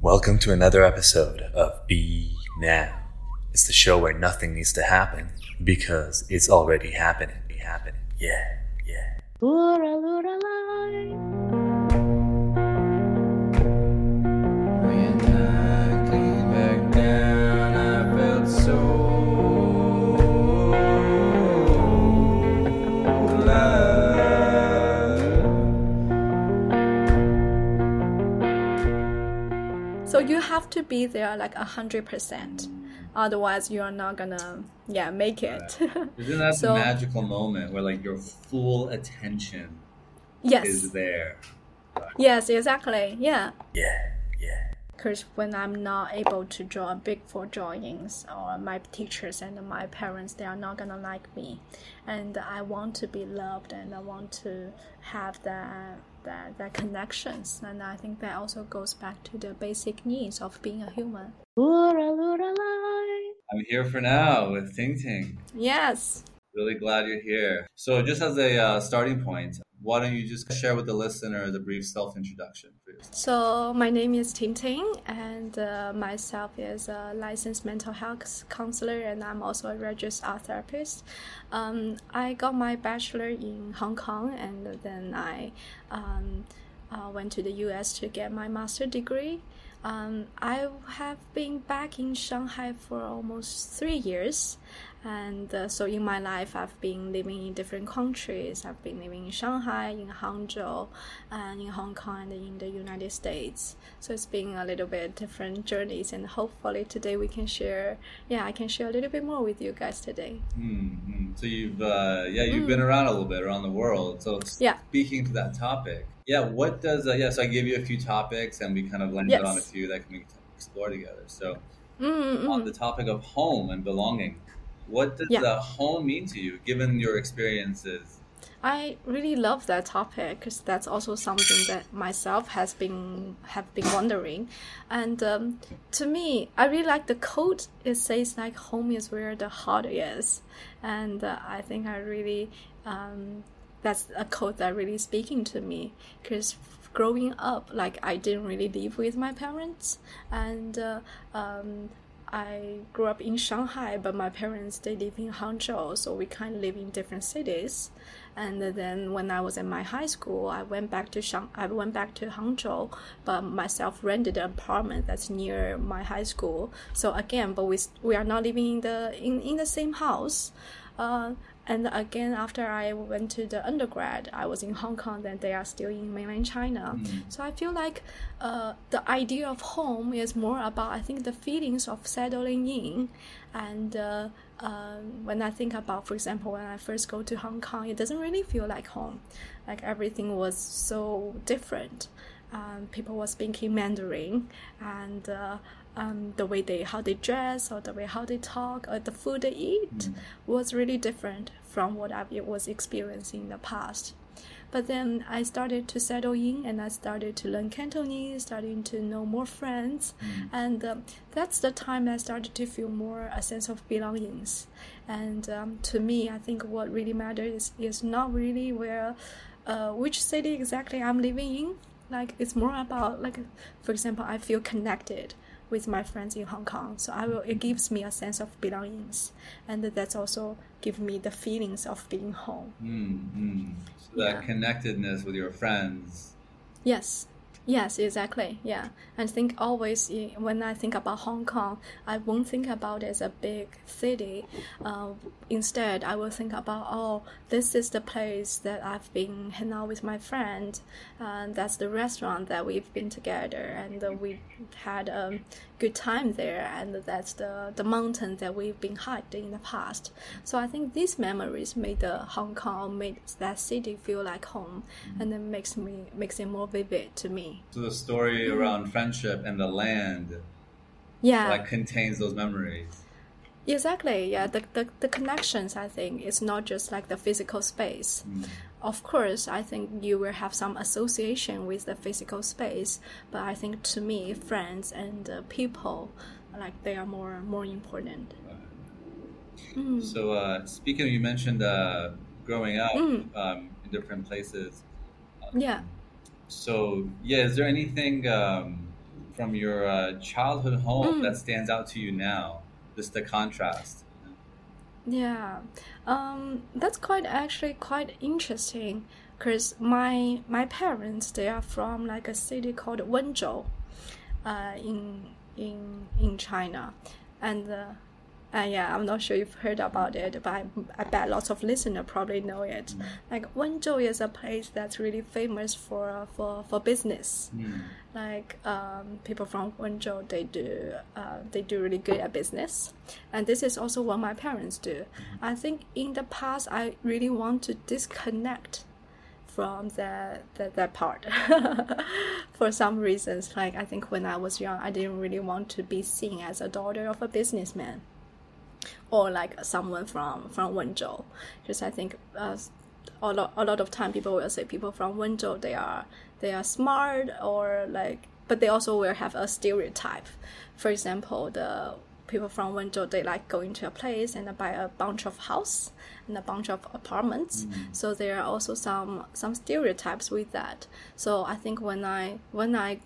Welcome to another episode of Be Now. It's the show where nothing needs to happen because it's already happening. Be happening. Yeah, yeah. Have to be there like a hundred percent. Otherwise, you're not gonna yeah make it. Isn't that So- the magical moment where like your full attention yes. is there? Yes. Exactly. Yeah. Yeah, yeah. Because when I'm not able to draw big for drawings, or my teachers and my parents, they are not gonna like me, and I want to be loved, and I want to have that that that connections, and I think that also goes back to the basic needs of being a human. I'm here for now with Ting Ting. Yes. Really glad you're here. So, just as a uh, starting point, why don't you just share with the listener the brief self introduction? So my name is Ting Ting, and uh, myself is a licensed mental health counselor, and I'm also a registered art therapist. Um, I got my bachelor in Hong Kong, and then I um, uh, went to the U.S. to get my master degree. Um, I have been back in Shanghai for almost three years, and uh, so in my life, I've been living in different countries. I've been living in Shanghai, in Hangzhou, and in Hong Kong, and in the United States. So it's been a little bit different journeys, and hopefully today we can share. Yeah, I can share a little bit more with you guys today. Mm-hmm. So you've uh, yeah you've been around a little bit around the world. So Mm. Yeah. speaking to that topic, yeah, what does uh, yeah? So I gave you a few topics, and we kind of landed Yes. on a few that we can explore together. So Mm-mm. on the topic of home and belonging, what does Yeah. uh, home mean to you, given your experiences? I really love that topic because that's also something that myself has been have been wondering, and um, to me, I really like the quote. It says like home is where the heart is, and uh, I think I really um, that's a quote that really speaking to me because growing up, like I didn't really live with my parents, and uh, um, I grew up in Shanghai, but my parents they live in Hangzhou, so we kind of live in different cities. And then when I was in my high school, I went back to Shang. I went back to Hangzhou, but myself rented an apartment that's near my high school. So again, but we we are not living in the in, in the same house. Uh, and again, after I went to the undergrad, I was in Hong Kong. Then they are still in mainland China. So I feel like uh, the idea of home is more about I think the feelings of settling in, and uh, um, when I think about, for example, when I first go to Hong Kong, it doesn't really feel like home. Like everything was so different. Um, people were speaking Mandarin, and uh, um, the way they how they dress or the way how they talk or the food they eat was really different from what I was experiencing in the past. But then I started to settle in and I started to learn Cantonese, starting to know more friends. And um, that's the time I started to feel more a sense of belongings. And um, to me, I think what really matters is, is not really where, uh, which city exactly I'm living in. Like it's more about like, for example, I feel connected with my friends in Hong Kong. So I will, it gives me a sense of belongings. And that's also give me the feelings of being home. Mm-hmm. So that Yeah. connectedness with your friends. Yes. Yes, exactly. Yeah. I think always when I think about Hong Kong, I won't think about it as a big city. Uh, instead, I will think about, oh, this is the place that I've been hanging out with my friend. And that's the restaurant that we've been together. And uh, we had a good time there. And that's the, the mountain that we've been hiked in the past. So I think these memories made the Hong Kong, made that city feel like home. And then makes me, makes it more vivid to me. So the story Mm. around friendship and the land Yeah, that contains those memories. exactly. Yeah, the, the, the connections, I think, is not just like the physical space. Of course, I think you will have some association with the physical space, but I think to me, friends and uh, people, like they are more more important. Mm. So uh, speaking, of, you mentioned uh, growing up Mm. um, in different places. Yeah. So yeah, is there anything um, from your uh, childhood home Mm. that stands out to you now? Just the contrast. Yeah, um, that's quite actually quite interesting because my my parents they are from like a city called Wenzhou, uh, in in in China, and uh, uh, yeah, I'm not sure you've heard about it, but I, I bet lots of listeners probably know it. Like Wenzhou is a place that's really famous for uh, for for business Mm. like um, people from Wenzhou, they do uh, they do really good at business, and this is also what my parents do. I think in the past, I really want to disconnect from that that, that part for some reasons. Like I think when I was young, I didn't really want to be seen as a daughter of a businessman or like someone from from Wenzhou, because I think uh, a lot a lot of time people will say people from Wenzhou they are they are smart or like, but they also will have a stereotype. For example, the people from Wenzhou they like going to a place and buy a bunch of house and a bunch of apartments. So there are also some some stereotypes with that. So I think when I when I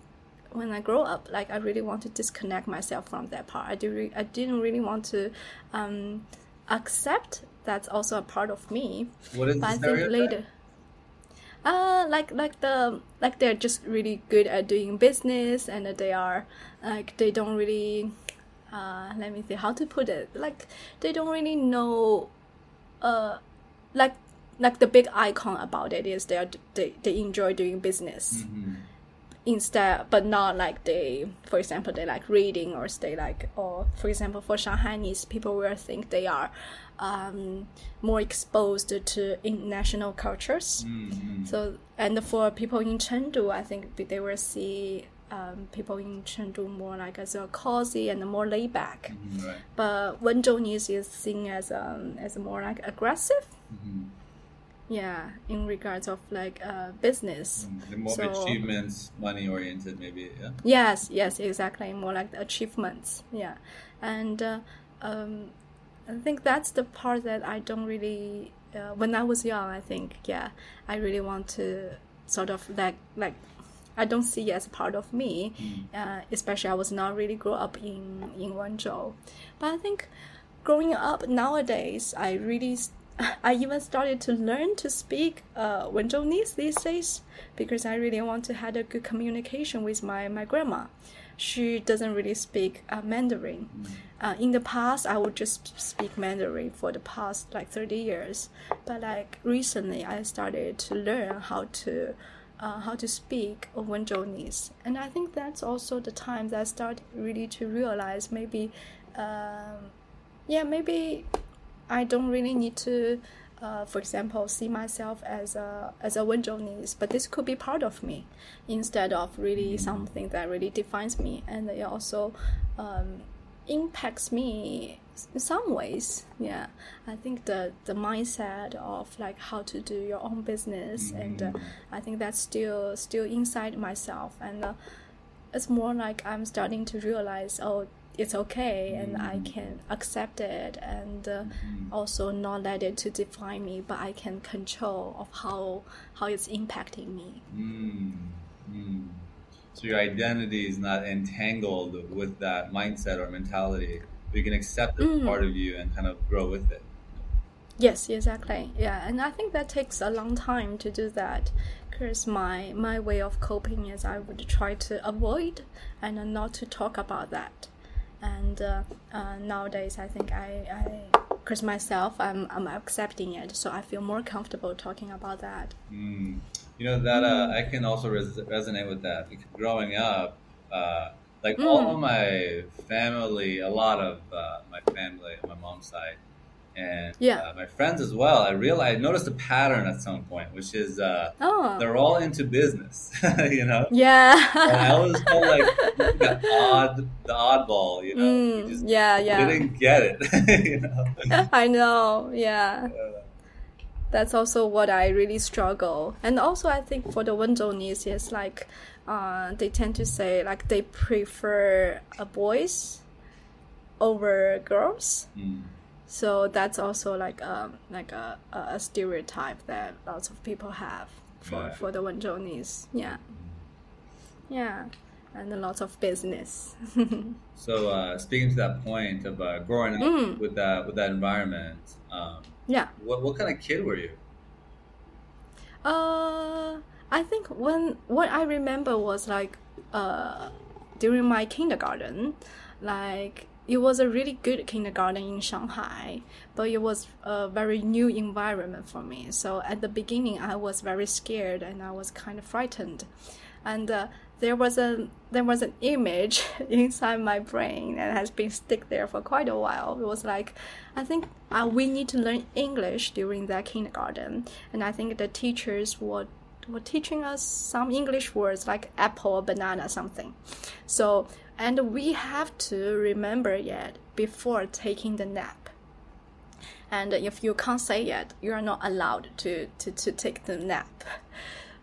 when I grow up, like I really want to disconnect myself from that part. I do. Re- I didn't really want to um, accept that's also a part of me. What is But I think later, uh, like like the like they're just really good at doing business, and they are like they don't really, uh, let me see how to put it. Like they don't really know, uh, like like the big icon about it is they are they they enjoy doing business Mhm. Instead but not like they for example they like reading or they like or for example for shanghainese people will think they are um, more exposed to international cultures Mhm. so and for people in chengdu i think they will see um, people in chengdu more like as a cozy and more laid back Mhm, Right. but wenzhounese is seen as um, as more like aggressive Mhm. Yeah in regards of like uh, business Mm, The more So- achievements, money oriented, maybe. Yeah. Yes, yes, exactly. More like the achievements. Yeah, and uh, um, I think that's the part that I don't really. Uh, when I was young, I think yeah, I really want to sort of like like. I don't see it as part of me, uh, especially I was not really grow up in in Wenzhou, but I think growing up nowadays, I really, I even started to learn to speak uh, Wenzhounese these days because I really want to have a good communication with my, my grandma. She doesn't really speak uh, Mandarin. Uh, in the past, I would just speak Mandarin for the past like 30 years, but like recently, I started to learn how to. Uh, how to speak Wenzhounese, and I think that's also the time that I started really to realize maybe um, yeah, maybe I don't really need to, uh, for example, see myself as a as a Wenzhounese, but this could be part of me instead of really something that really defines me, and it also um, impacts me in some ways. Yeah, I think the the mindset of like how to do your own business, and uh, I think that's still still inside myself, and. Uh, it's more like I'm starting to realize, oh, it's okay, and I can accept it, and uh, also not let it to define me, but I can control of how how it's impacting me. Mm. Mm. So your identity is not entangled with that mindset or mentality. You can accept it as Mm. part of you and kind of grow with it. Yes, exactly. Yeah, and I think that takes a long time to do that, because my my way of coping is I would try to avoid and not to talk about that. And uh, uh, nowadays, I think I, I, because myself, I'm I'm accepting it, so I feel more comfortable talking about that. Mm. You know that uh, I can also res- resonate with that because growing up, uh, like all of my family, a lot of uh, my family my mom's side, and Yeah. uh, my friends as well. I realized I noticed a pattern at some point, which is uh, Oh, they're all into business. you know, and I yeah. always felt like the odd, the oddball. You know, you mm, just yeah, yeah. didn't get it. you know. I know. Yeah. Uh, that's also what I really struggle. And also, I think for the Wenzhounese, it's like uh, they tend to say like they prefer boys over girls. mm. So that's also like um like a, a a stereotype that lots of people have for Right. for the Wenzhounese. Yeah, yeah. and a lot of business. so uh, speaking to that point of uh, growing up Mm. with that with that environment, um, yeah. what what kind of kid were you? Uh, I think when what I remember was like uh, during my kindergarten, like it was a really good kindergarten in Shanghai, but it was a very new environment for me. So at the beginning, I was very scared and I was kind of frightened, and uh, there was a there was an image inside my brain that has been stick there for quite a while. It was like, I think uh, we need to learn English during that kindergarten, and I think the teachers were were teaching us some English words like apple banana something. So and we have to remember it before taking the nap. And if you can't say it, you are not allowed to, to, to take the nap.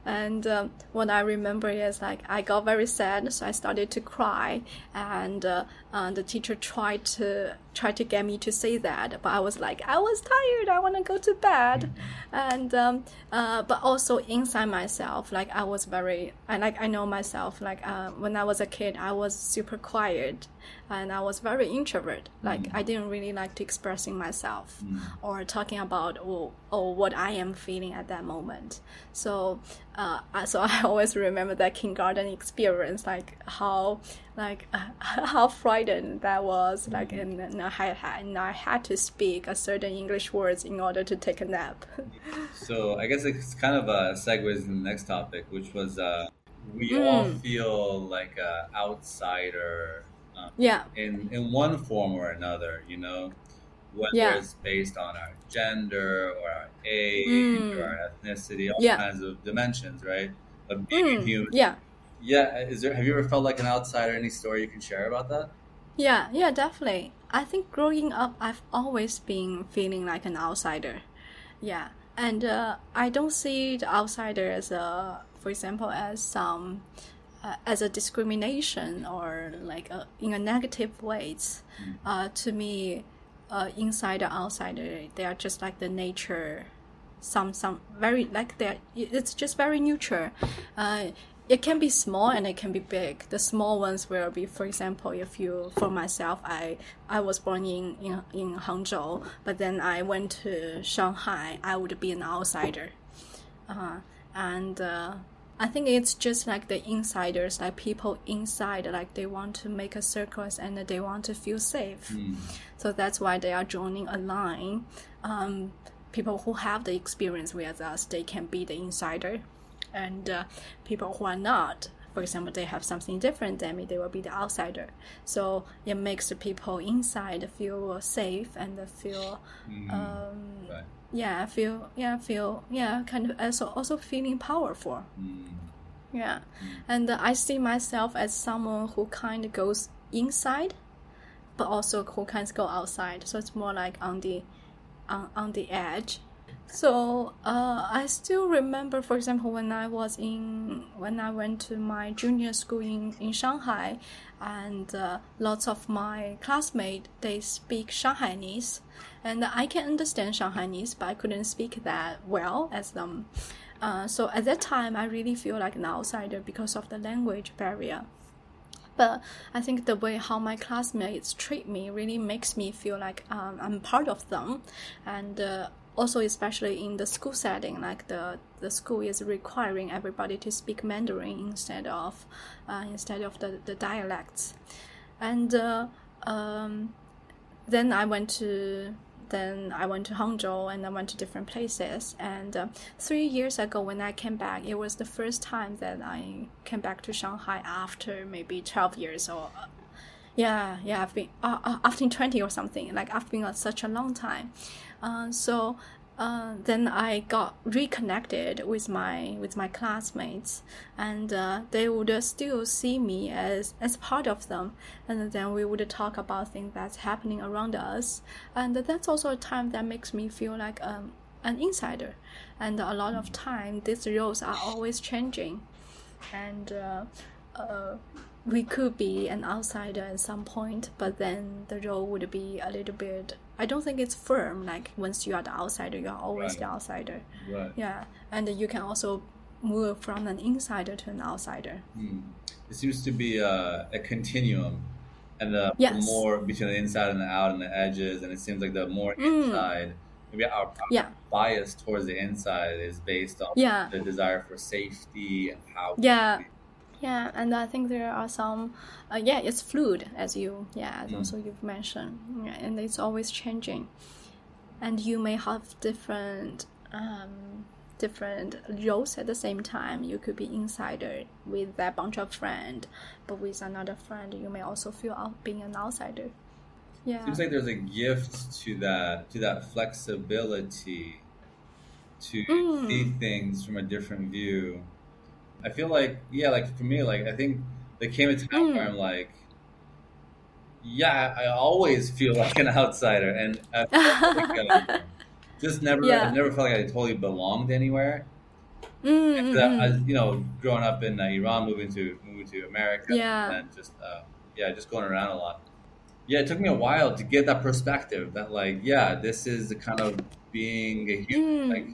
And um, what I remember is like I got very sad, so I started to cry, and uh, uh, the teacher tried to try to get me to say that, but I was like, I was tired, I want to go to bed, and um, uh, but also inside myself, like I was very, I like I know myself, like uh, when I was a kid, I was super quiet, and I was very introvert, like I didn't really like to expressing myself or talking about or, or what I am feeling at that moment. So uh, so I always remember that kindergarten experience, like how like how frightened that was, like and, and I had and I had to speak a certain English words in order to take a nap. So I guess it's kind of a segues in the next topic, which was uh, we all Mm. feel like an outsider um, yeah, in in one form or another. You know, whether Yeah. it's based on our gender or our age Mm. or our ethnicity, all Yeah. kinds of dimensions, right? Of being Mm, human. yeah. Yeah. Is there? Have you ever felt like an outsider? Any story you can share about that? Yeah, yeah, definitely. I think growing up, I've always been feeling like an outsider. Yeah, and uh, I don't see the outsider as a, for example, as some, uh, as a discrimination or like a, in a negative ways. Uh, to me, uh, insider, outsider, they are just like the nature. Some some very like they're it's just very neutral. Uh, it can be small and it can be big. The small ones will be, for example, if you, for myself, I I was born in in, in Hangzhou, but then I went to Shanghai. I would be an outsider, uh, and uh, I think it's just like the insiders, like people inside, like they want to make a circus and they want to feel safe. So that's why they are joining a line. Um, people who have the experience with us, they can be the insider and uh, people who are not for example they have something different than me they will be the outsider. So it makes the people inside feel safe and feel um, Right. yeah feel yeah feel yeah kind of also also feeling powerful. Mm. yeah. And uh, i see myself as someone who kind of goes inside but also who kind of go outside. So it's more like on the on, on the edge so uh, I still remember, for example, when I was in when I went to my junior school in, in Shanghai, and uh, lots of my classmates they speak Shanghainese, and I can understand Shanghainese, but I couldn't speak that well as them. Uh, so at that time, I really feel like an outsider because of the language barrier but I think the way how my classmates treat me really makes me feel like um, I'm part of them, and uh, also especially in the school setting, like the the school is requiring everybody to speak Mandarin instead of uh, instead of the, the dialects, and uh, um, then I went to then I went to Hangzhou and I went to different places. And uh, three years ago, when I came back, it was the first time that I came back to Shanghai after maybe twelve years or. yeah, yeah, I've been uh, uh, after twenty or something. Like I've been uh, such a long time, uh, so uh, then I got reconnected with my with my classmates, and uh, they would still see me as as part of them, and then we would talk about things that's happening around us, and that's also a time that makes me feel like um, an insider, and a lot of time these roles are always changing, and. Uh, uh, we could be an outsider at some point, but then the role would be a little bit. I don't think it's firm. Like once you are the outsider, you are always Right. the outsider. Right. Yeah, and you can also move from an insider to an outsider. Mm. It seems to be a, a continuum, and the Yes. more between the inside and the out and the edges, and it seems like the more Mm. inside, maybe our, our Yeah. bias towards the inside is based on Yeah. the desire for safety and power. Yeah. Yeah, and I think there are some, uh, yeah, it's fluid as you, yeah, as Mm. also you've mentioned, yeah, and it's always changing, and you may have different, um, different roles at the same time. You could be insider with that bunch of friend, but with another friend, you may also feel out being an outsider. Yeah. Seems like there's a gift to that to that flexibility to Mm. see things from a different view. I feel like yeah, like for me, like I think there came a time where Mm. I'm like, yeah, I always feel like an outsider, and I like, um, just never, Yeah. I never felt like I totally belonged anywhere. Mm, And, mm. I, you know, growing up in uh, Iran, moving to moving to America, Yeah. and just uh, yeah, just going around a lot. Yeah, it took me a while to get that perspective that like, yeah, this is the kind of being a human. Mm. Like,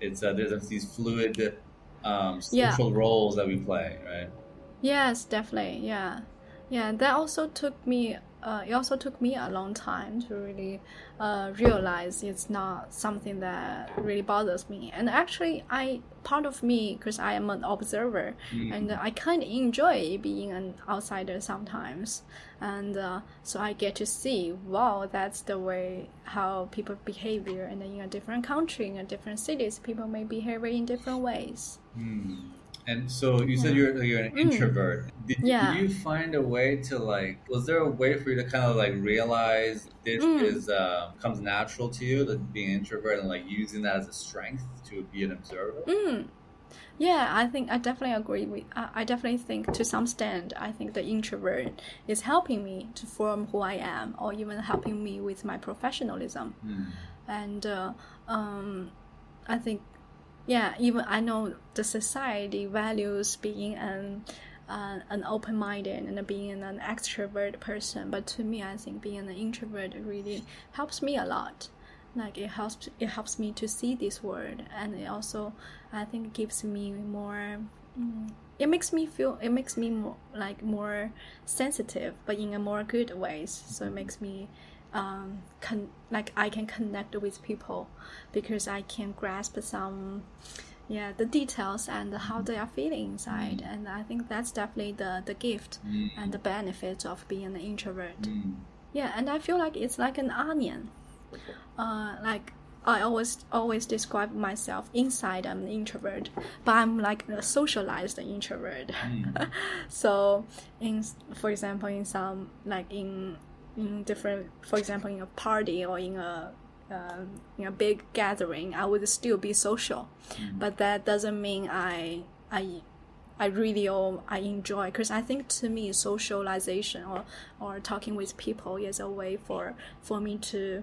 it's uh, there's these fluid um, Yeah. social roles that we play, right? Yes, definitely. Yeah, yeah. That also took me. Uh, it also took me a long time to really uh, realize it's not something that really bothers me. And actually, I part of me because I am an observer, Mm. and I kind of enjoy being an outsider sometimes. And uh, so I get to see, wow, that's the way how people behavior, and in a different country, in a different cities, people may behave in different ways. Hmm. And so you said Yeah. you're you're an Mm. introvert. Did, Yeah. did you find a way to like? Was there a way for you to kind of like realize this Mm. is uh, comes natural to you, like being an introvert, and like using that as a strength to be an observer? Mm. Yeah, I think I definitely agree with. I, I definitely think to some extent, I think the introvert is helping me to form who I am, or even helping me with my professionalism. Hmm. And uh, um, I think, yeah, even I know the society values being an uh, an open-minded and being an extrovert person, but to me, I think being an introvert really helps me a lot. Like it helps it helps me to see this world and it also i think gives me more mm, it makes me feel it makes me more like more sensitive but in a more good ways. So it makes me um con- like i can connect with people because i can grasp some yeah the details and how they are feeling inside and i think that's definitely the the gift Mm. and the benefit of being an introvert Hmm. yeah, and I feel like it's like an onion. Uh, like I always always describe myself inside I'm an introvert, but I'm like a socialized introvert. Mm. so in for example in some like in in different for example in a party or in a um, in a big gathering, I would still be social, but that doesn't mean I I I really or I enjoy because I think to me socialization or or talking with people is a way for for me to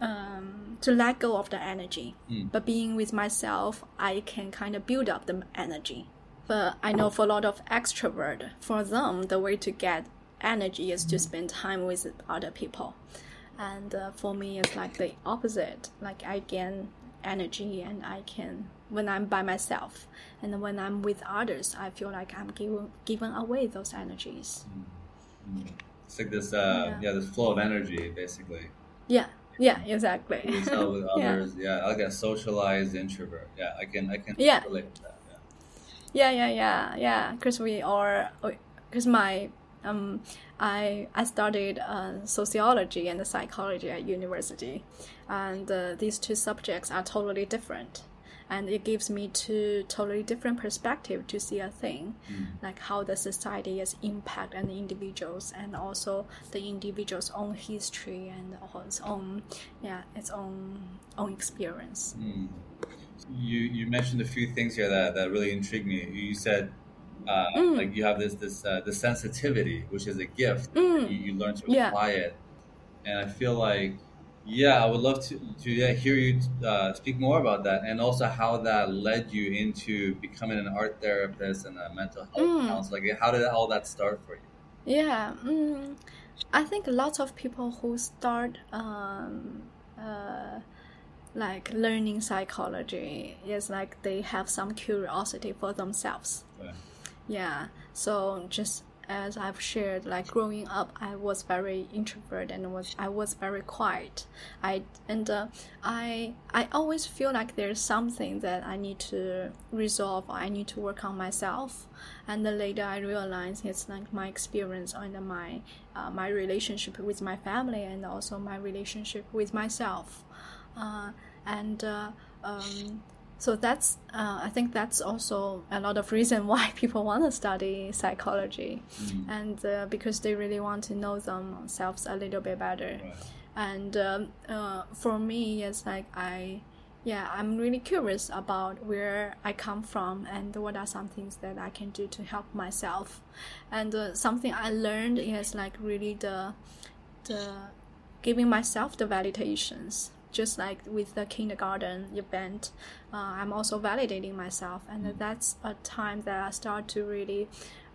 um, to let go of the energy. Mm. But being with myself, I can kind of build up the energy. But I know for a lot of extrovert, for them the way to get energy is to spend time with other people. And uh, for me, it's like the opposite. Like I gain energy and I can when I'm by myself, and when I'm with others, I feel like I'm giving giving away those energies. It's like this, uh, Yeah. yeah. this flow of energy, basically. Yeah, yeah, exactly. With Yeah. others, yeah. Like a socialized introvert. Yeah, I can, I can Yeah. relate to that. Yeah. Yeah, yeah, yeah, yeah. Because we are, because my, um, I I studied uh, sociology and psychology at university, and uh, these two subjects are totally different, and it gives me two totally different perspective to see a thing, like how the society is impact on the individuals, and also the individual's own history and its own, yeah, its own own experience. Mm. You you mentioned a few things here that, that really intrigued me. You said uh, Mm. like you have this this uh, the sensitivity, which is a gift. Mm. You, you learn to Yeah. apply it, and I feel like yeah, I would love to to yeah, hear you uh, speak more about that, and also how that led you into becoming an art therapist and a mental health Mm. counselor. Like, how did all that start for you? Yeah, mm, I think lots of people who start um, uh, like learning psychology is like they have some curiosity for themselves. Right. Yeah. So just as I've shared, like growing up, I was very introvert and was I was very quiet. I and uh, I I always feel like there's something that I need to resolve. I need to work on myself. And then later I realized it's like my experience and my uh, my relationship with my family and also my relationship with myself. Uh, and uh, um, so that's uh, I think that's also a lot of reason why people want to study psychology, Mm. and uh, because they really want to know themselves a little bit better. Right. And um, uh, for me, it's like I, yeah, I'm really curious about where I come from and what are some things that I can do to help myself. And uh, something I learned is like really the, the giving myself the validations. Just like with the kindergarten event, uh, I'm also validating myself, and that's a time that I start to really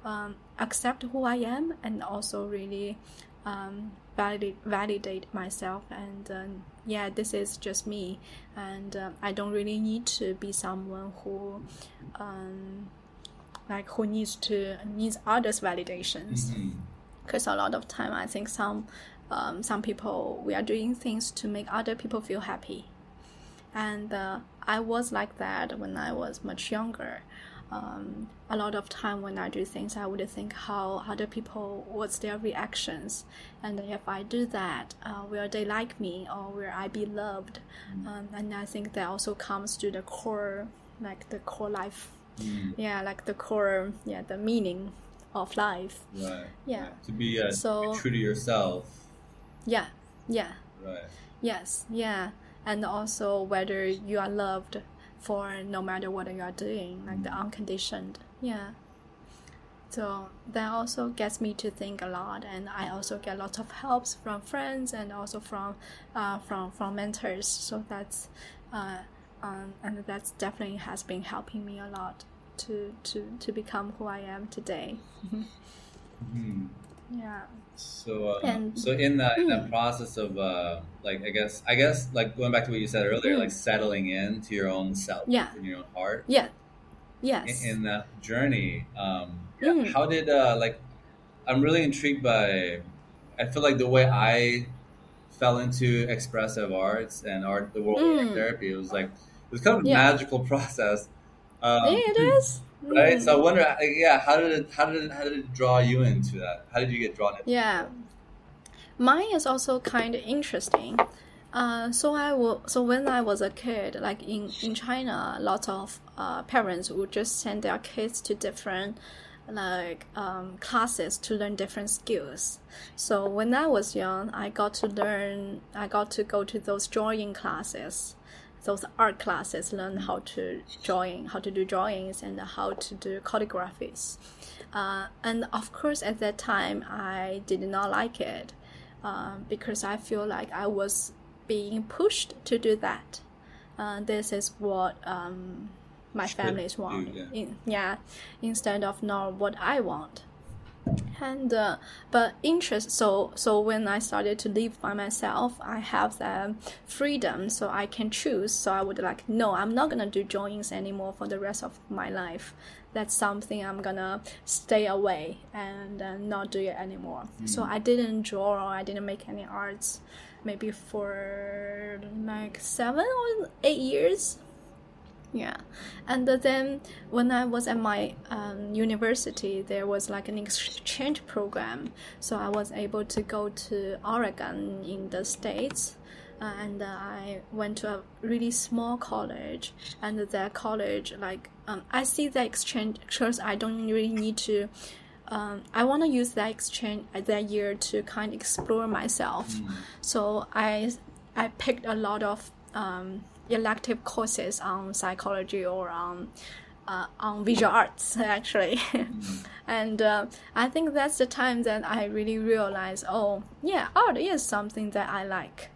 um, accept who I am and also really um, validate validate myself. And um, yeah this is just me. And uh, I don't really need to be someone who um, like who needs to needs others validations. Because a lot of time I think some um, some people we are doing things to make other people feel happy, and uh, I was like that when I was much younger. Um, a lot of time when I do things, I would think how other people, what's their reactions, and if I do that, uh, will they like me or will I be loved? Um, and I think that also comes to the core, like the core life, Mm. yeah, like the core, yeah, the meaning of life. Right. Yeah. Right. To be uh, So- true to yourself. Yeah, yeah. Right. Yes, yeah, and also whether you are loved for no matter what you are doing, like the unconditioned, yeah. So that also gets me to think a lot, and I also get lots of helps from friends and also from, uh, from from mentors. So that's, uh, um, and that's definitely has been helping me a lot to to to become who I am today. Mhm. Yeah. So, uh, And- so in that, in that Mm. process of, uh, like, I guess, I guess, like going back to what you said earlier, Mm. like settling into your own self, Yeah. in your own heart. Yeah. In, Yes. in that journey, um, Mm. how did, uh, like, I'm really intrigued by. I feel like the way I fell into expressive arts and art, the world of art Mm. therapy, it was like it was kind of a Yeah. magical process. Um, yeah, it is. Right? So I wonder, like, yeah, how did it, how did it, how did it draw you into that? How did you get drawn into? Yeah, mine is also kind of interesting. Uh, so I will. So when I was a kid, like in in China, lots of uh, parents would just send their kids to different like um, classes to learn different skills. So when I was young, I got to learn. I got to go to those drawing classes, those art classes, learn how to drawing, how to do drawings, and how to do calligraphies. Uh, and of course, at that time, I did not like it uh, because I feel like I was being pushed to do that. Uh, this is what um, my family is do, want. yeah. In, yeah, instead of not what I want. And uh, but interest. So so when I started to live by myself, I have the freedom, so I can choose. So I would like, no, I'm not gonna do drawings anymore for the rest of my life. That's something I'm gonna stay away and uh, not do it anymore. So I didn't draw or I didn't make any arts, maybe for like seven or eight years. Yeah, and then when I was at my um, university, there was like an exchange program, so I was able to go to Oregon in the states, uh, and uh, I went to a really small college, and that college like um, I see the exchange because I don't really need to. Um, I want to use that exchange that year to kind of explore myself. So I I picked a lot of um, elective courses on psychology or on uh, on visual arts actually, and uh, I think that's the time that I really realized, oh yeah, art is something that I like.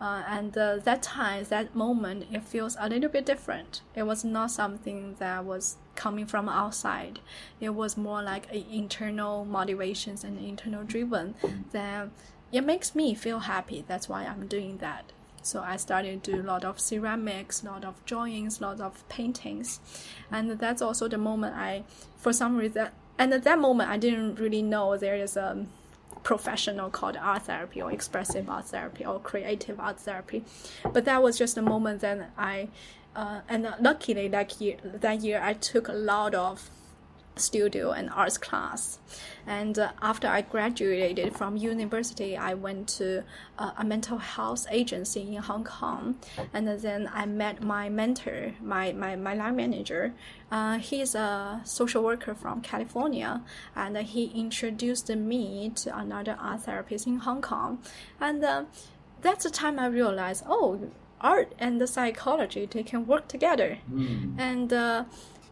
Uh, and uh, that time, that moment, it feels a little bit different. It was not something that was coming from outside. It was more like a internal motivations and internal driven. That it makes me feel happy. That's why I'm doing that. So I started to do a lot of ceramics, a lot of drawings, a lot of paintings, and that's also the moment I, for some reason, and at that moment I didn't really know there is a professional called art therapy or expressive art therapy or creative art therapy, but that was just a moment that I, uh, and luckily that year that year I took a lot of studio and arts class. And uh, after I graduated from university, I went to uh, a mental health agency in Hong Kong. And then I met my mentor, my, my, my line manager. Uh, he's a social worker from California, and he introduced me to another art therapist in Hong Kong. And uh, that's the time I realized, oh, art and the psychology, they can work together. Mm. And uh,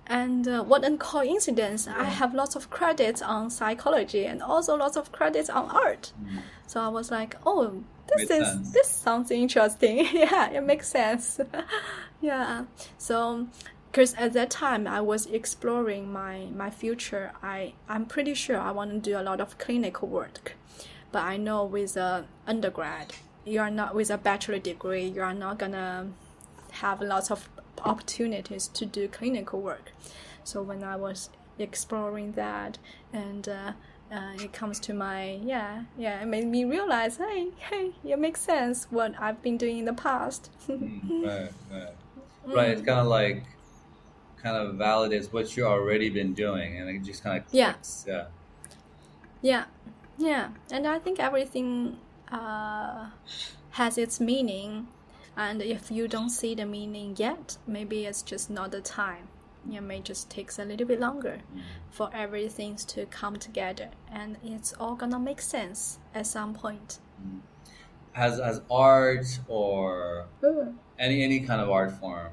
and uh, what a coincidence! I have lots of credits on psychology and also lots of credits on art. Mm. So I was like, oh, this Makes is sense. this sounds interesting. yeah, it makes sense. yeah. So, because at that time I was exploring my my future. I I'm pretty sure I want to do a lot of clinical work, but I know with a undergrad, you are not with a bachelor degree, you are not gonna have lots of opportunities to do clinical work. So when I was exploring that, and uh, uh, it comes to my yeah yeah, it made me realize, hey hey, it makes sense what I've been doing in the past. Mm, right, right, right. It's kind of like, kind of validates what you already been doing, and it just kind of Yeah. clicks. Yeah. Yeah, yeah, and I think everything uh, has its meaning, and if you don't see the meaning yet, maybe it's just not the time. It may just takes a little bit longer for everything to come together, and it's all gonna make sense at some point. Has has art or any any kind of art form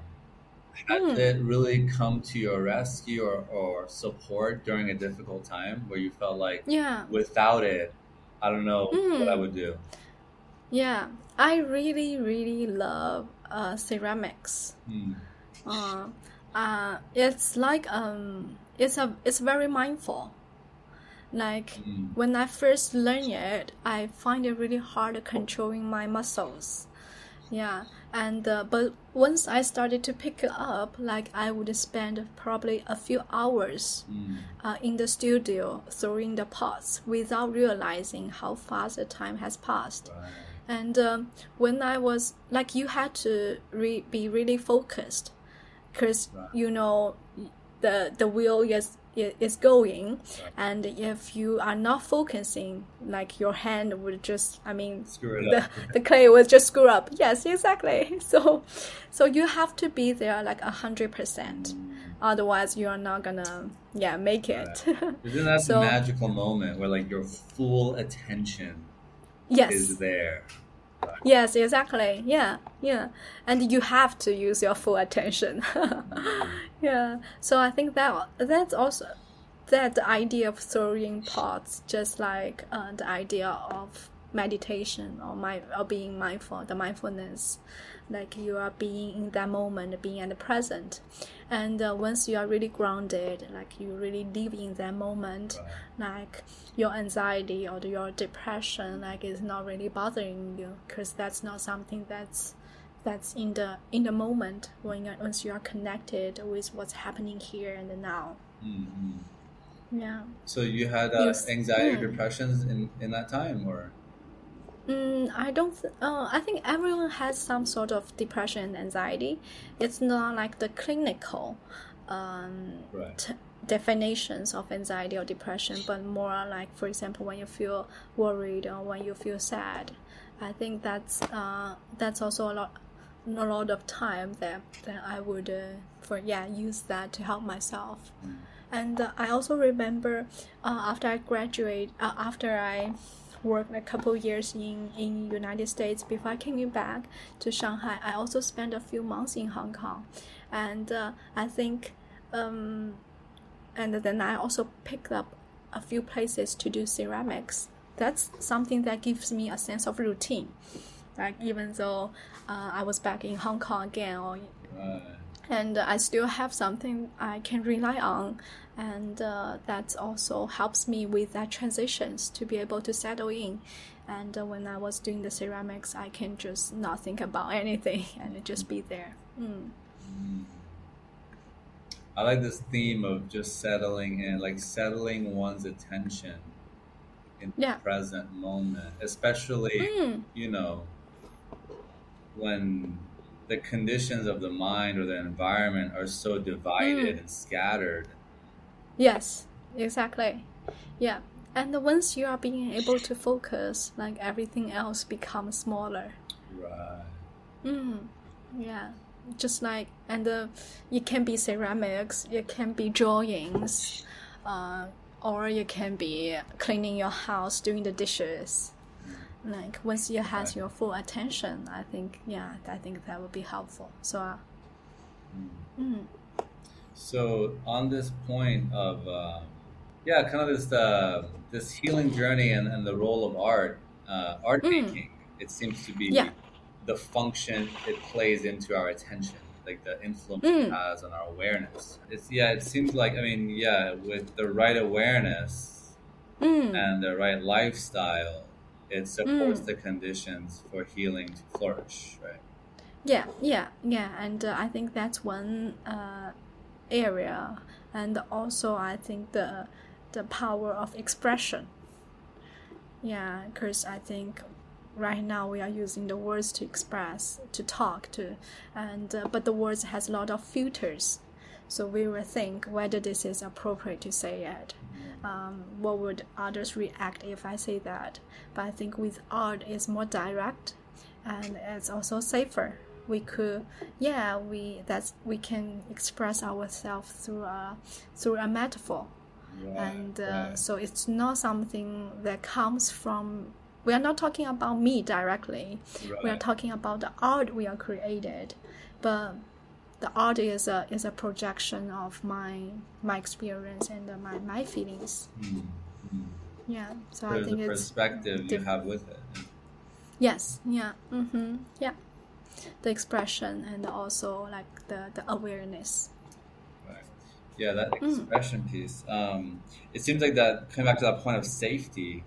has Mm. it really come to your rescue or, or support during a difficult time where you felt like Yeah, without it i don't know what i Mm. would do yeah, I really, really love uh, ceramics. Hmm. uh, uh, it's like um, it's a it's very mindful. Like Mm. when I first learn it, I find it really hard controlling my muscles. Yeah, and uh, but once I started to pick it up, like I would spend probably a few hours Mm. uh, in the studio throwing the pots without realizing how fast the time has passed. Right. And um, when I was like, you had to re- be really focused, because Right. you know the the wheel is is going, Right. and if you are not focusing, like your hand would just, I mean, Screw it the up. the clay would just screw up. Yes, exactly. So, so you have to be there like a hundred percent. Otherwise, you are not gonna yeah make it. Isn't that So- the magical moment where like your full attention yes. is there? Yes, exactly. Yeah, yeah. And you have to use your full attention. yeah. So I think that that's also that the idea of throwing pots, just like uh, the idea of meditation or my or being mindful, the mindfulness, like you are being in that moment, being at the present. And uh, once you are really grounded, like you really live in that moment, like your anxiety or your depression, like is not really bothering you, because that's not something that's that's in the in the moment when you, once you are connected with what's happening here and now. Mm-hmm. Yeah. So you had uh, anxiety, Mm. depressions in in that time, or Mm, I don't. Th- uh, I think everyone has some sort of depression and anxiety. It's not like the clinical um, right? t- definitions of anxiety or depression, but more like, for example, when you feel worried or when you feel sad. I think that's uh, that's also a lot a lot of time that that I would uh, for yeah use that to help myself. And uh, I also remember uh, after I graduate, uh, after I worked a couple years in in United States before I came back to Shanghai, I also spent a few months in Hong Kong, and uh, I think, um, and then I also picked up a few places to do ceramics. That's something that gives me a sense of routine. Like even though uh, I was back in Hong Kong again, or. And I still have something I can rely on, and uh, that also helps me with that transitions to be able to settle in. And uh, when I was doing the ceramics, I can just not think about anything and just be there. Mm. I like this theme of just settling in, like settling one's attention in Yeah. the present moment, especially Mm. you know when the conditions of the mind or the environment are so divided Mm. and scattered. Yes, exactly. Yeah. And once you are being able to focus, like everything else becomes smaller. Right. Mm, yeah, just like and uh, it can be ceramics, it can be drawings, uh, or it can be cleaning your house, doing the dishes. Like once you has Right. your full attention, I think yeah, I think that would be helpful. So, uh, mm, So on this point of uh, yeah, kind of this uh, this healing journey and, and the role of art, uh, art Mm. making, it seems to be Yeah. the function it plays into our attention, like the influence Mm. it has on our awareness. It's yeah, it seems like I mean yeah, with the right awareness mm, and the right lifestyle, it supports Mm. the conditions for healing to flourish, right? yeah, yeah, yeah, and uh, I think that's one uh, area, and also I think the the power of expression. Yeah, because I think right now we are using the words to express, to talk to, and uh, but the words has a lot of filters, so we will think whether this is appropriate to say it. Um, what would others react if I say that? But I think with art, it's more direct, and it's also safer. We could, yeah, we that's we can express ourselves through a through a metaphor Right, and uh, right. so it's not something that comes from we are not talking about me directly we are talking about the art we are created but the art is a is a projection of my my experience and uh, my my feelings Mm, mm. yeah so i There's think a it's perspective you have with it. yes yeah mm-hmm yeah the expression and also like the the awareness Right. Yeah, that Mm. expression piece. Um, it seems like that coming back to that point of safety,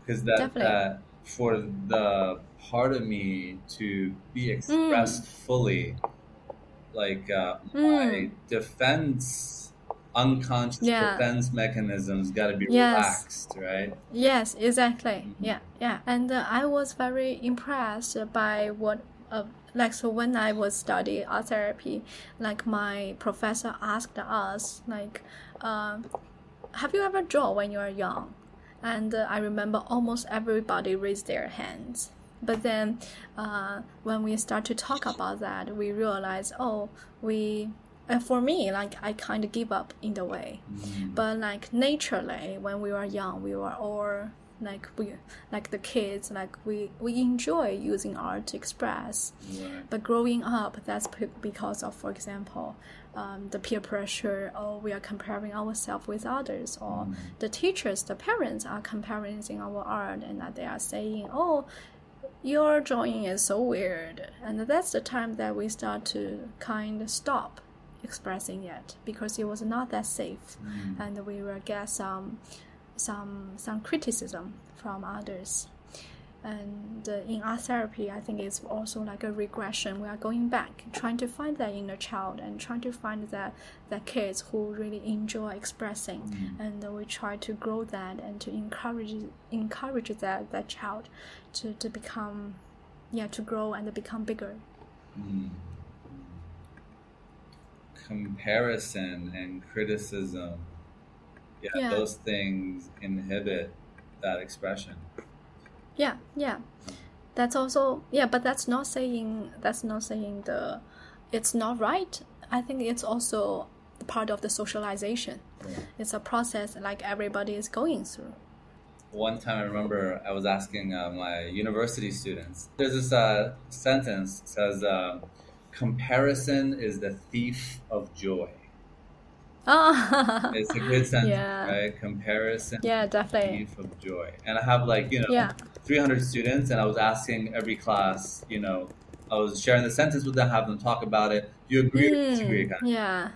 because that, Definitely. that for the part of me to be expressed fully, like uh, my Mm. defense, unconscious Yeah. defense mechanisms, got to be Yes. relaxed, right? Yes, exactly. Mhm. Yeah, yeah. And uh, I was very impressed by what, uh, like, so when I was studying art therapy, like my professor asked us, like, uh, have you ever drawn when you were young? And uh, I remember almost everybody raised their hands. But then, uh, when we start to talk about that, we realize, oh, we, uh, for me, like I kind of give up in the way Mm. but like naturally when we were young we were all like we like the kids like we we enjoy using art to express Right. but growing up that's p- because of for example um, the peer pressure or we are comparing ourselves with others or Mm. the teachers the parents are comparing our art and that they are saying oh your drawing is so weird and that's the time that we start to kind of stop expressing it because it was not that safe Mm. and we will get some some some criticism from others and uh, in art therapy i think it's also like a regression we are going back trying to find that inner child and trying to find that that kids who really enjoy expressing Mm. and we try to grow that and to encourage encourage that that child to, to become yeah to grow and to become bigger Mm. Comparison and criticism, yeah, Yeah. those things inhibit that expression. Yeah, yeah. That's also yeah, but that's not saying that's not saying the it's not right. I think it's also part of the socialization. It's a process like everybody is going through. One time I remember I was asking uh, my university students. There's this uh, sentence says, uh, "Comparison is the thief of joy." Ah, It's a good sentence, Yeah. right? Comparison, yeah, definitely. of joy. And I have like you know, Yeah. 300 students, and I was asking every class, you know, I was sharing the sentence with them, have them talk about it. Do you agree or disagree? Mm, Kind of. yeah.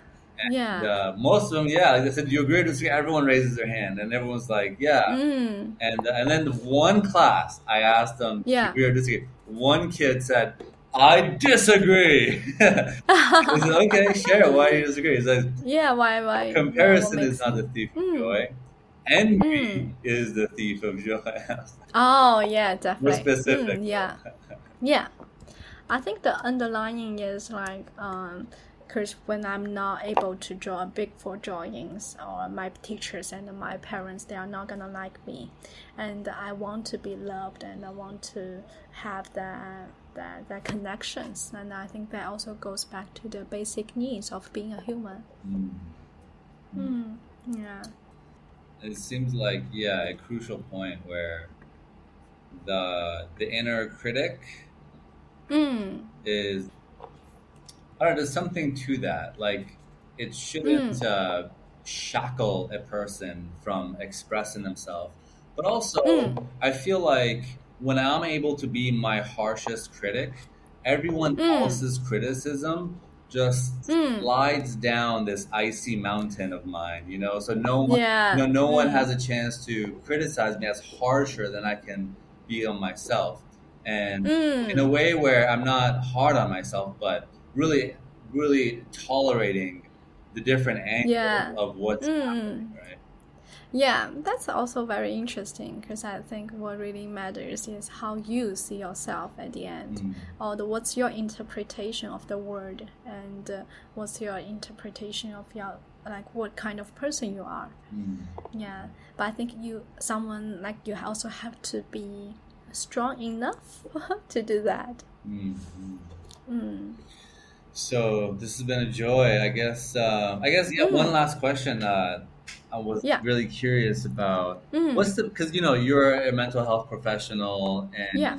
And, Yeah. Uh, most of them, yeah, like I said, do you agree or disagree? Everyone raises their hand, and everyone's like, yeah. Mm. And and then the one class, I asked them, Yeah. do you agree or disagree. One kid said, I disagree. Okay, share. Why you disagree? Says, yeah. Why? Why? comparison is not the thief of Mm. joy. Envy Mm. is the thief of joy. Oh yeah, definitely. More specific. Mm, yeah, yeah. I think the underlying is like, um, because when I'm not able to draw big for drawings, or my teachers and my parents, they are not gonna like me, and I want to be loved, and I want to have that that that connections, and I think that also goes back to the basic needs of being a human. Mm. Mm, yeah. it seems like yeah a crucial point where the the inner critic Mm, is I don't know, there's something to that. Like it shouldn't uh, shackle a person from expressing themselves. But also Mm. I feel like when I'm able to be my harshest critic, everyone Mm. else's criticism just Mm. slides down this icy mountain of mine, you know? So no one Yeah. you know, no one Mm. has a chance to criticize me as harsher than I can be on myself. And mm. in a way where I'm not hard on myself, but really, really tolerating the different angles Yeah. of what's Mm. happening? Yeah, that's also very interesting because I think what really matters is how you see yourself at the end, Mm. or the, what's your interpretation of the word, and uh, what's your interpretation of your like what kind of person you are. Mm. Yeah, but I think you someone like you also have to be strong enough to do that. Mm. Mm. So this has been a joy. I guess. Uh, I guess. Yeah. Mm. One last question. Uh, I was Yeah. really curious about Mm. what's the because you know you're a mental health professional and Yeah.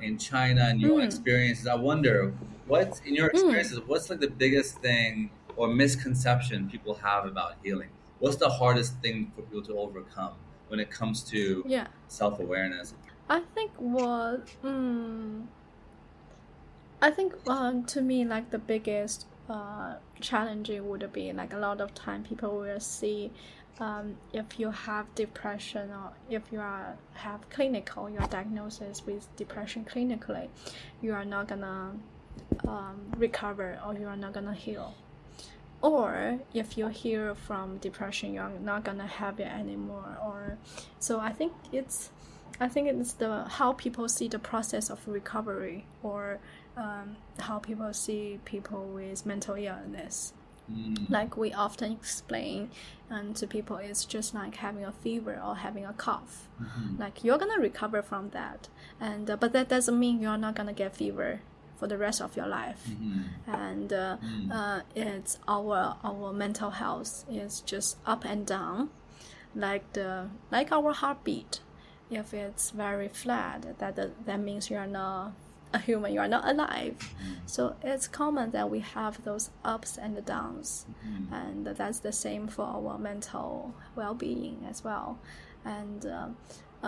in China and your Mm. experiences. I wonder what in your experiences what's like the biggest thing or misconception people have about healing. What's the hardest thing for people to overcome when it comes to Yeah. self awareness? I think what mm, I think uh, to me like the biggest uh, challenge would be like a lot of time people will see um, if you have depression or if you are have clinical your diagnosis with depression clinically, you are not gonna um, recover or you are not gonna heal. Or if you heal from depression, you're not gonna have it anymore. Or so I think it's I think it's the how people see the process of recovery or um, how people see people with mental illness. Mm. Like we often explain um, to people, it's just like having a fever or having a cough. Mhm. Like you're gonna recover from that, and uh, but that doesn't mean you're not gonna get fever for the rest of your life Mhm. and uh, Mm. uh, it's our our mental health is just up and down like the like our heartbeat if it's very flat that, that means you're not a human you are not alive so it's common that we have those ups and downs Mhm. and that's the same for our mental well-being as well and uh,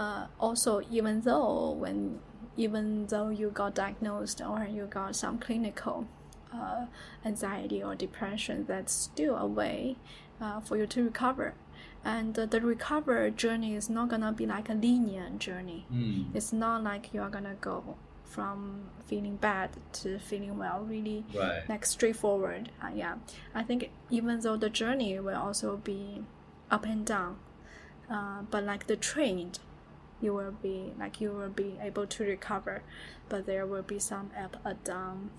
uh, also even though when even though you got diagnosed or you got some clinical uh, anxiety or depression that's still a way uh, for you to recover and uh, the recover journey is not gonna be like a linear journey Mm. it's not like you are gonna go from feeling bad to feeling well really Right. like straightforward. Uh, yeah, I think even though the journey will also be up and down, uh, but like the train, you will be like you will be able to recover, but there will be some up and down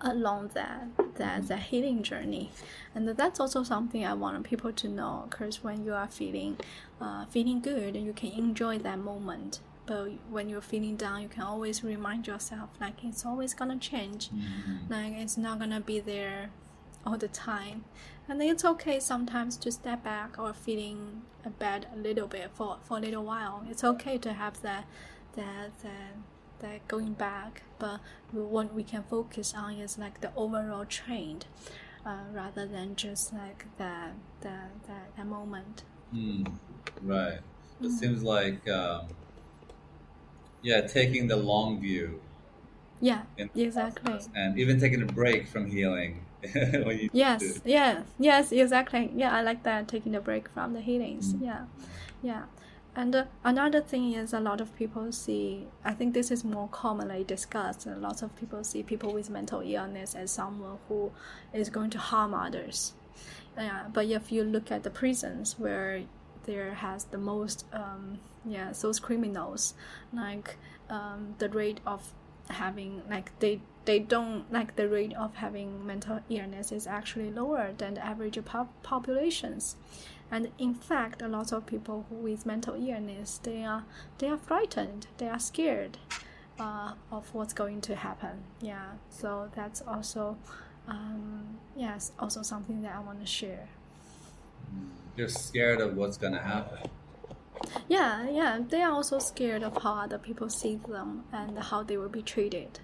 along that that that healing journey, and that's also something I want people to know. Because when you are feeling, uh, feeling good, you can enjoy that moment. But when you're feeling down, you can always remind yourself like it's always gonna change Mhm. like it's not gonna be there all the time and it's okay sometimes to step back or feeling bad a little bit for, for a little while it's okay to have that that that that going back but what we can focus on is like the overall trend uh, rather than just like that that that, that moment Mm, right. It Mm. seems like, um, yeah, taking the long view Yeah, exactly. process. And even taking a break from healing. Yes, yeah, yes, exactly. Yeah, I like that taking a break from the healings. Mm. Yeah, yeah. And uh, another thing is a lot of people see. I think this is more commonly discussed. A lot of people see people with mental illness as someone who is going to harm others. Yeah, but if you look at the prisons where there has the most, um, yeah, those criminals, like um, the rate of having like they they don't like the rate of having mental illness is actually lower than the average pop- populations. And in fact a lot of people with mental illness they are they are frightened they are scared uh, of what's going to happen. Yeah so that's also um, yes also something that i want to share. You're scared of what's gonna happen. Yeah yeah they are also scared of how other people see them and how they will be treated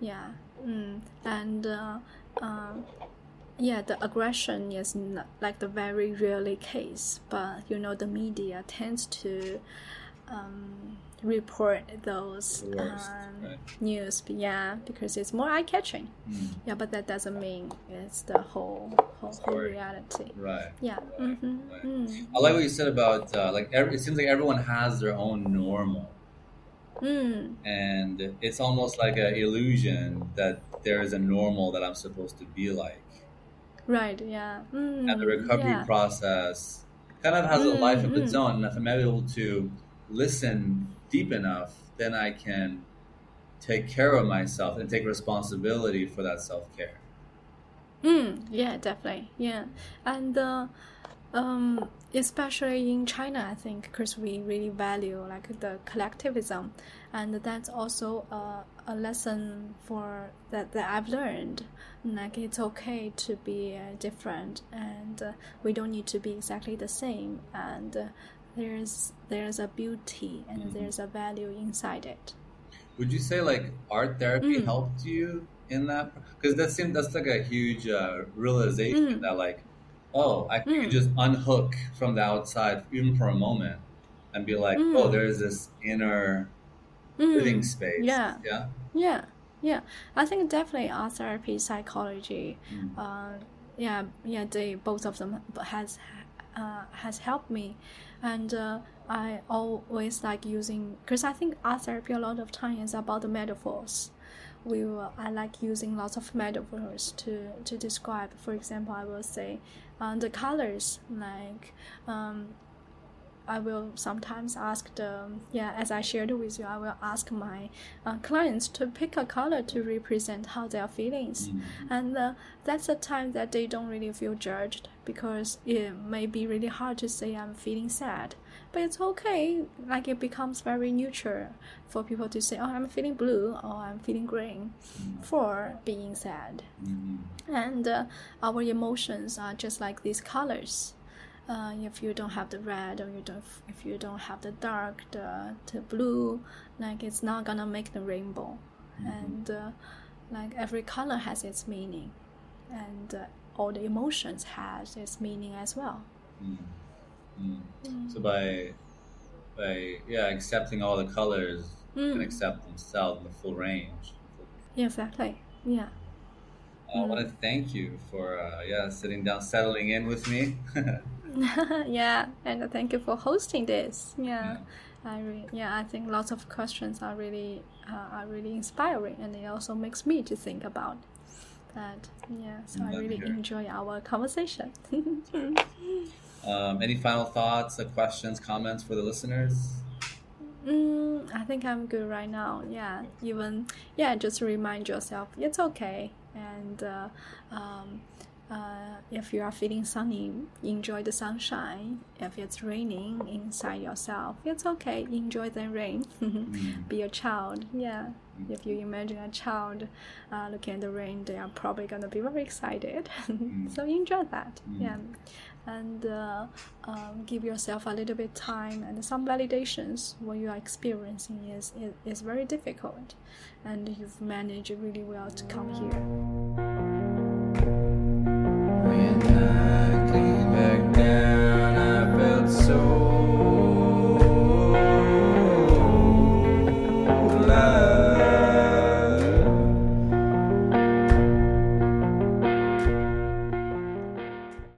yeah mm. and uh, uh, yeah the aggression is not like the very rarely case but you know the media tends to um, report those worst, um, right. news yeah because it's more eye-catching Mm. yeah but that doesn't mean it's the whole whole, whole reality Right. yeah Right, hmm right. mm. I like what you said about uh, like every, it seems like everyone has their own normal, Mm. and it's almost like an illusion that there is a normal that I'm supposed to be like. Right, yeah. Mm, and the recovery yeah. process kind of has a Mm, life of its mm. own. And if I'm able to listen deep enough, then I can take care of myself and take responsibility for that self care. Mm, yeah, definitely. Yeah. And uh, um, especially in China, I think, because we really value like the collectivism, and that's also a, a lesson for that that I've learned. Like it's okay to be uh, different, and uh, we don't need to be exactly the same. And uh, there's there's a beauty and Mhm. there's a value inside it. Would you say like art therapy Mm. helped you in that? Because that seems that's like a huge uh, realization Mm. that like, oh, I can Mm. just unhook from the outside even for a moment and be like, Mm. oh, there's this inner living Mm, space. yeah. Yeah. Yeah, yeah. I think definitely art therapy, psychology, Mm. uh, yeah, yeah. They both of them has uh, has helped me, and uh, I always like using because I think art therapy a lot of time is about the metaphors. We will, I like using lots of metaphors to to describe. For example, I will say uh, the colors like. Um, I will sometimes ask the yeah as I shared with you I will ask my uh, clients to pick a color to represent how they are feelings. Mm. and uh, that's a time that they don't really feel judged because it may be really hard to say I'm feeling sad. But it's okay like it becomes very neutral for people to say oh I'm feeling blue or I'm feeling green for being sad. Mm. and uh, our emotions are just like these colors uh, if you don't have the red or you don't if you don't have the dark the, the blue like it's not gonna make the rainbow and uh, like every color has its meaning and uh, all the emotions has its meaning as well Mm. Mm. So by by yeah accepting all the colors Mm. and accept themselves in the full range. yeah exactly yeah I want to thank you for uh, yeah sitting down, settling in with me. yeah and thank you for hosting this yeah I re- yeah, I think lots of questions are really uh, are really inspiring, and it also makes me to think about that. Yeah, so I Love to really enjoy our conversation. um, any final thoughts, questions, comments for the listeners? mm, I think I'm good right now. Yeah, even yeah, just remind yourself it's okay, and uh, um, uh, if you are feeling sunny, enjoy the sunshine. If it's raining inside yourself, it's okay. Enjoy the rain. Mm. Be a child. Yeah. If you imagine a child uh, looking at the rain, they are probably gonna be very excited. so enjoy that. Mm. Yeah. And uh, um, give yourself a little bit time and some validations. What you are experiencing is, is is very difficult, and you've managed really well to come here. Yeah.